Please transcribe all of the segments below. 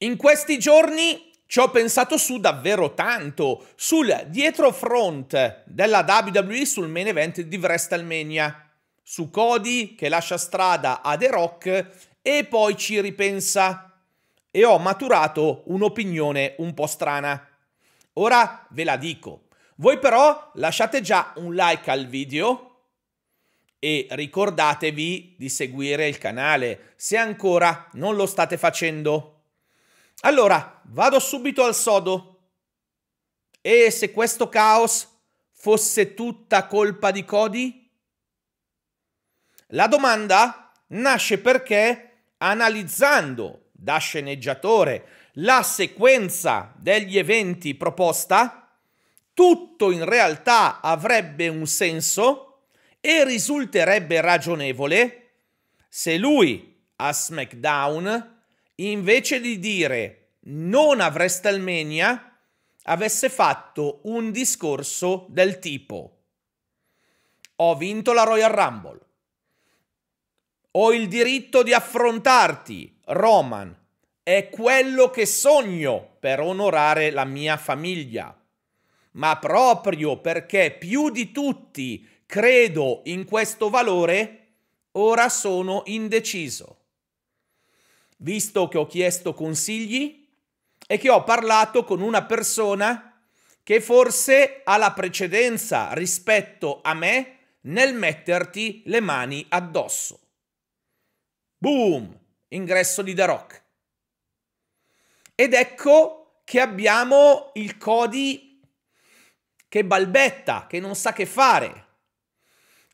In questi giorni ci ho pensato su davvero tanto sul dietro front della WWE sul main event di WrestleMania, su Cody che lascia strada a The Rock e poi ci ripensa e ho maturato un'opinione un po' strana. Ora ve la dico. Voi però lasciate già un like al video e ricordatevi di seguire il canale se ancora non lo state facendo. Allora, vado subito al sodo. E se questo caos fosse tutta colpa di Cody? La domanda nasce perché, analizzando da sceneggiatore la sequenza degli eventi proposta, tutto in realtà avrebbe un senso e risulterebbe ragionevole se lui a SmackDown invece di dire non a WrestleMania, avesse fatto un discorso del tipo ho vinto la Royal Rumble, ho il diritto di affrontarti, Roman, è quello che sogno per onorare la mia famiglia, ma proprio perché più di tutti credo in questo valore, ora sono indeciso visto che ho chiesto consigli e che ho parlato con una persona che forse ha la precedenza rispetto a me nel metterti le mani addosso. Boom! Ingresso di The Rock. Ed ecco che abbiamo il Cody che balbetta, che non sa che fare,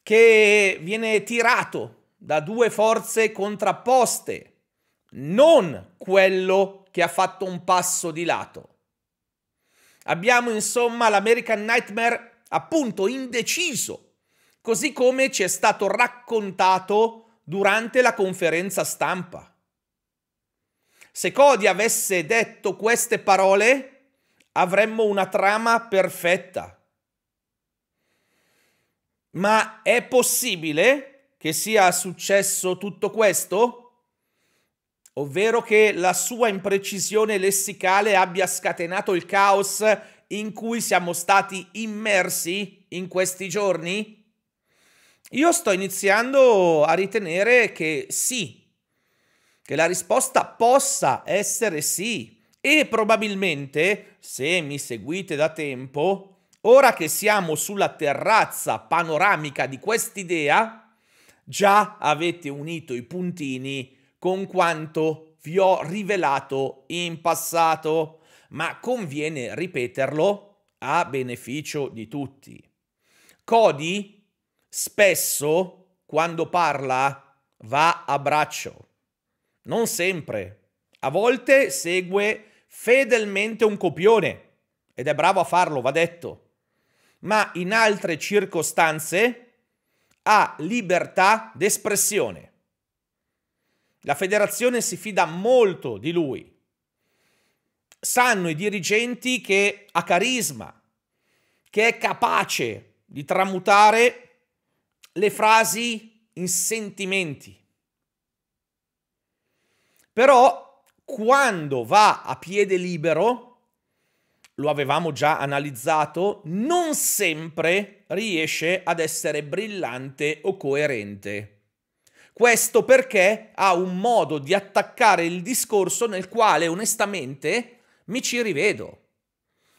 che viene tirato da due forze contrapposte non quello che ha fatto un passo di lato. Abbiamo insomma l'American Nightmare appunto indeciso, così come ci è stato raccontato durante la conferenza stampa. Se Cody avesse detto queste parole, avremmo una trama perfetta. Ma è possibile che sia successo tutto questo? Ovvero che la sua imprecisione lessicale abbia scatenato il caos in cui siamo stati immersi in questi giorni? Io sto iniziando a ritenere che sì, che la risposta possa essere sì e probabilmente, se mi seguite da tempo, ora che siamo sulla terrazza panoramica di quest'idea, già avete unito i puntini con quanto vi ho rivelato in passato, ma conviene ripeterlo a beneficio di tutti. Cody spesso quando parla va a braccio, non sempre, a volte segue fedelmente un copione ed è bravo a farlo, va detto, ma in altre circostanze ha libertà d'espressione. La federazione si fida molto di lui. Sanno i dirigenti che ha carisma, che è capace di tramutare le frasi in sentimenti. Però quando va a piede libero, lo avevamo già analizzato, non sempre riesce ad essere brillante o coerente. Questo perché ha un modo di attaccare il discorso nel quale onestamente mi ci rivedo,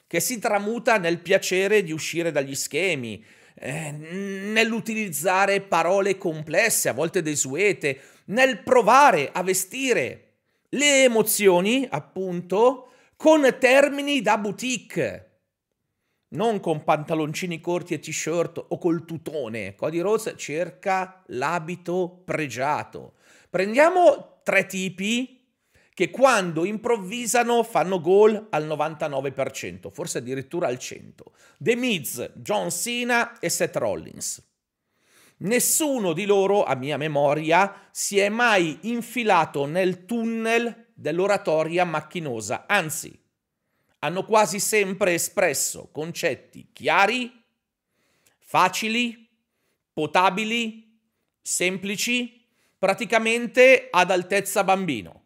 che si tramuta nel piacere di uscire dagli schemi, eh, nell'utilizzare parole complesse, a volte desuete, nel provare a vestire le emozioni, appunto, con termini da boutique non con pantaloncini corti e t-shirt o col tutone. Cody Rhodes cerca l'abito pregiato. Prendiamo tre tipi che quando improvvisano fanno gol al 99%, forse addirittura al 100%. The Miz, John Cena e Seth Rollins. Nessuno di loro, a mia memoria, si è mai infilato nel tunnel dell'oratoria macchinosa, anzi, hanno quasi sempre espresso concetti chiari, facili, potabili, semplici, praticamente ad altezza bambino.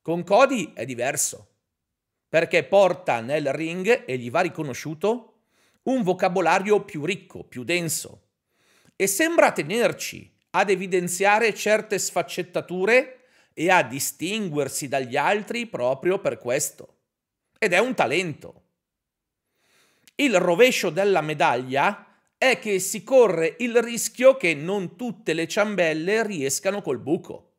Con Cody è diverso, perché porta nel ring, e gli va riconosciuto, un vocabolario più ricco, più denso, e sembra tenerci ad evidenziare certe sfaccettature e a distinguersi dagli altri proprio per questo. Ed è un talento. Il rovescio della medaglia è che si corre il rischio che non tutte le ciambelle riescano col buco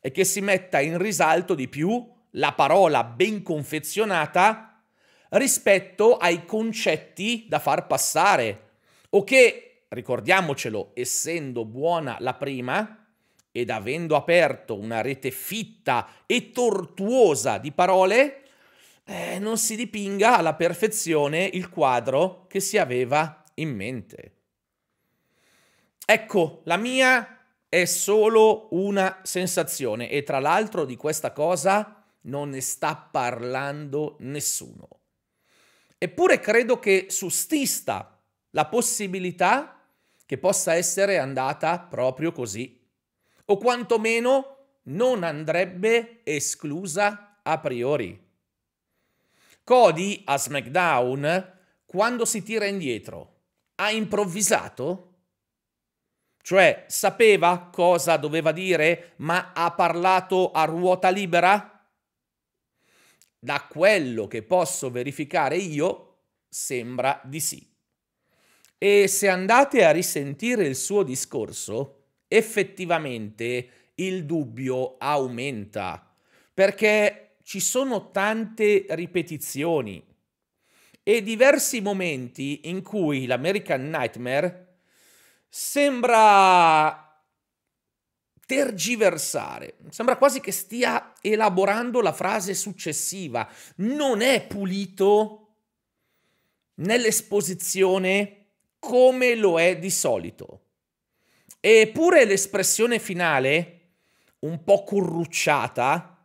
e che si metta in risalto di più la parola ben confezionata rispetto ai concetti da far passare o che, ricordiamocelo, essendo buona la prima ed avendo aperto una rete fitta e tortuosa di parole, eh, non si dipinga alla perfezione il quadro che si aveva in mente. Ecco, la mia è solo una sensazione e tra l'altro di questa cosa non ne sta parlando nessuno. Eppure credo che sussista la possibilità che possa essere andata proprio così, o quantomeno non andrebbe esclusa a priori. Cody a SmackDown, quando si tira indietro, ha improvvisato? Cioè, sapeva cosa doveva dire, ma ha parlato a ruota libera? Da quello che posso verificare io, sembra di sì. E se andate a risentire il suo discorso, effettivamente il dubbio aumenta, perché ci sono tante ripetizioni e diversi momenti in cui l'American Nightmare sembra tergiversare, sembra quasi che stia elaborando la frase successiva, non è pulito nell'esposizione come lo è di solito. Eppure l'espressione finale, un po' currucciata,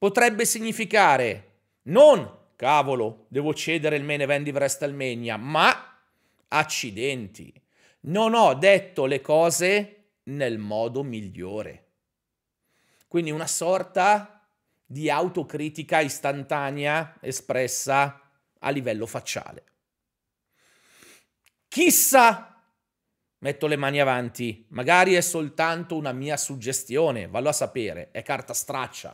potrebbe significare non cavolo, devo cedere il main event di WrestleMania, ma accidenti non ho detto le cose nel modo migliore. Quindi una sorta di autocritica istantanea espressa a livello facciale. Chissà, metto le mani avanti, magari è soltanto una mia suggestione, vallo a sapere, è carta straccia,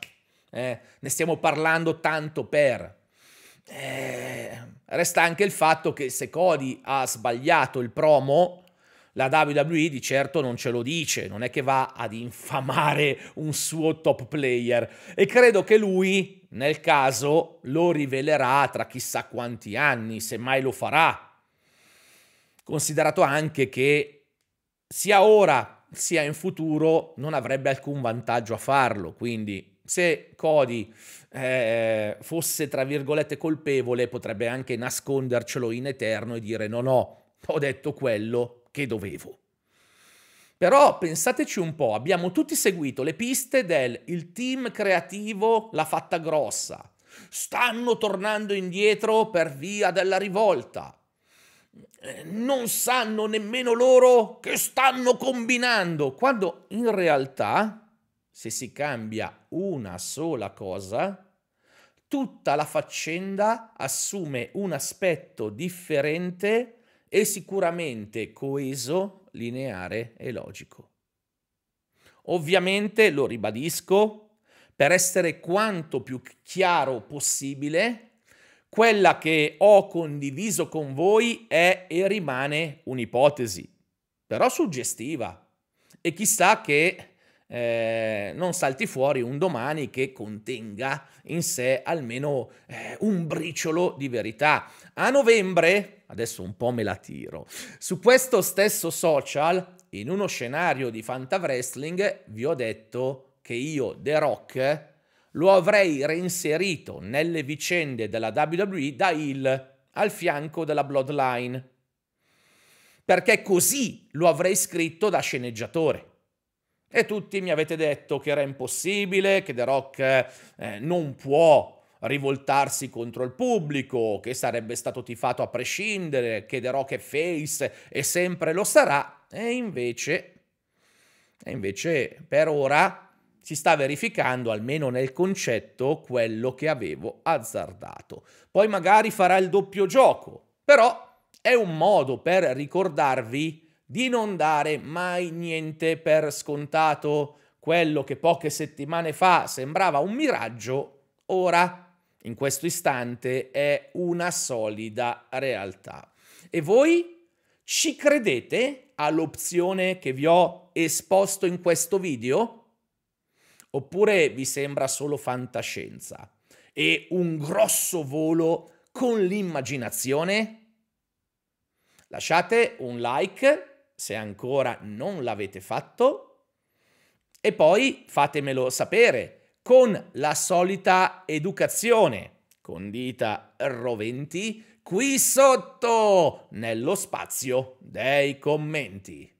eh, ne stiamo parlando tanto per. Eh, resta anche il fatto che se Cody ha sbagliato il promo, la WWE di certo non ce lo dice, non è che va ad infamare un suo top player e credo che lui nel caso lo rivelerà tra chissà quanti anni, se mai lo farà. Considerato anche che sia ora sia in futuro non avrebbe alcun vantaggio a farlo, quindi se Cody eh, fosse tra virgolette colpevole potrebbe anche nascondercelo in eterno e dire no no, ho detto quello che dovevo. Però pensateci un po', abbiamo tutti seguito le piste del il team creativo l'ha fatta grossa. Stanno tornando indietro per via della rivolta. Non sanno nemmeno loro che stanno combinando, quando in realtà, se si cambia una sola cosa, tutta la faccenda assume un aspetto differente e sicuramente coeso, lineare e logico. Ovviamente, lo ribadisco, per essere quanto più chiaro possibile, quella che ho condiviso con voi è e rimane un'ipotesi, però suggestiva. E chissà che eh, non salti fuori un domani che contenga in sé almeno eh, un briciolo di verità. A novembre, adesso un po' me la tiro, su questo stesso social, in uno scenario di Fantavwrestling, vi ho detto che io, The Rock, lo avrei reinserito nelle vicende della WWE da Hill al fianco della Bloodline. Perché così lo avrei scritto da sceneggiatore. E tutti mi avete detto che era impossibile, che The Rock eh, non può rivoltarsi contro il pubblico, che sarebbe stato tifato a prescindere, che The Rock è face e sempre lo sarà. E invece, e invece per ora si sta verificando, almeno nel concetto, quello che avevo azzardato. Poi magari farà il doppio gioco, però è un modo per ricordarvi di non dare mai niente per scontato. Quello che poche settimane fa sembrava un miraggio, ora, in questo istante, è una solida realtà. E voi ci credete all'opzione che vi ho esposto in questo video? Oppure vi sembra solo fantascienza e un grosso volo con l'immaginazione? Lasciate un like se ancora non l'avete fatto e poi fatemelo sapere con la solita educazione con dita roventi qui sotto nello spazio dei commenti.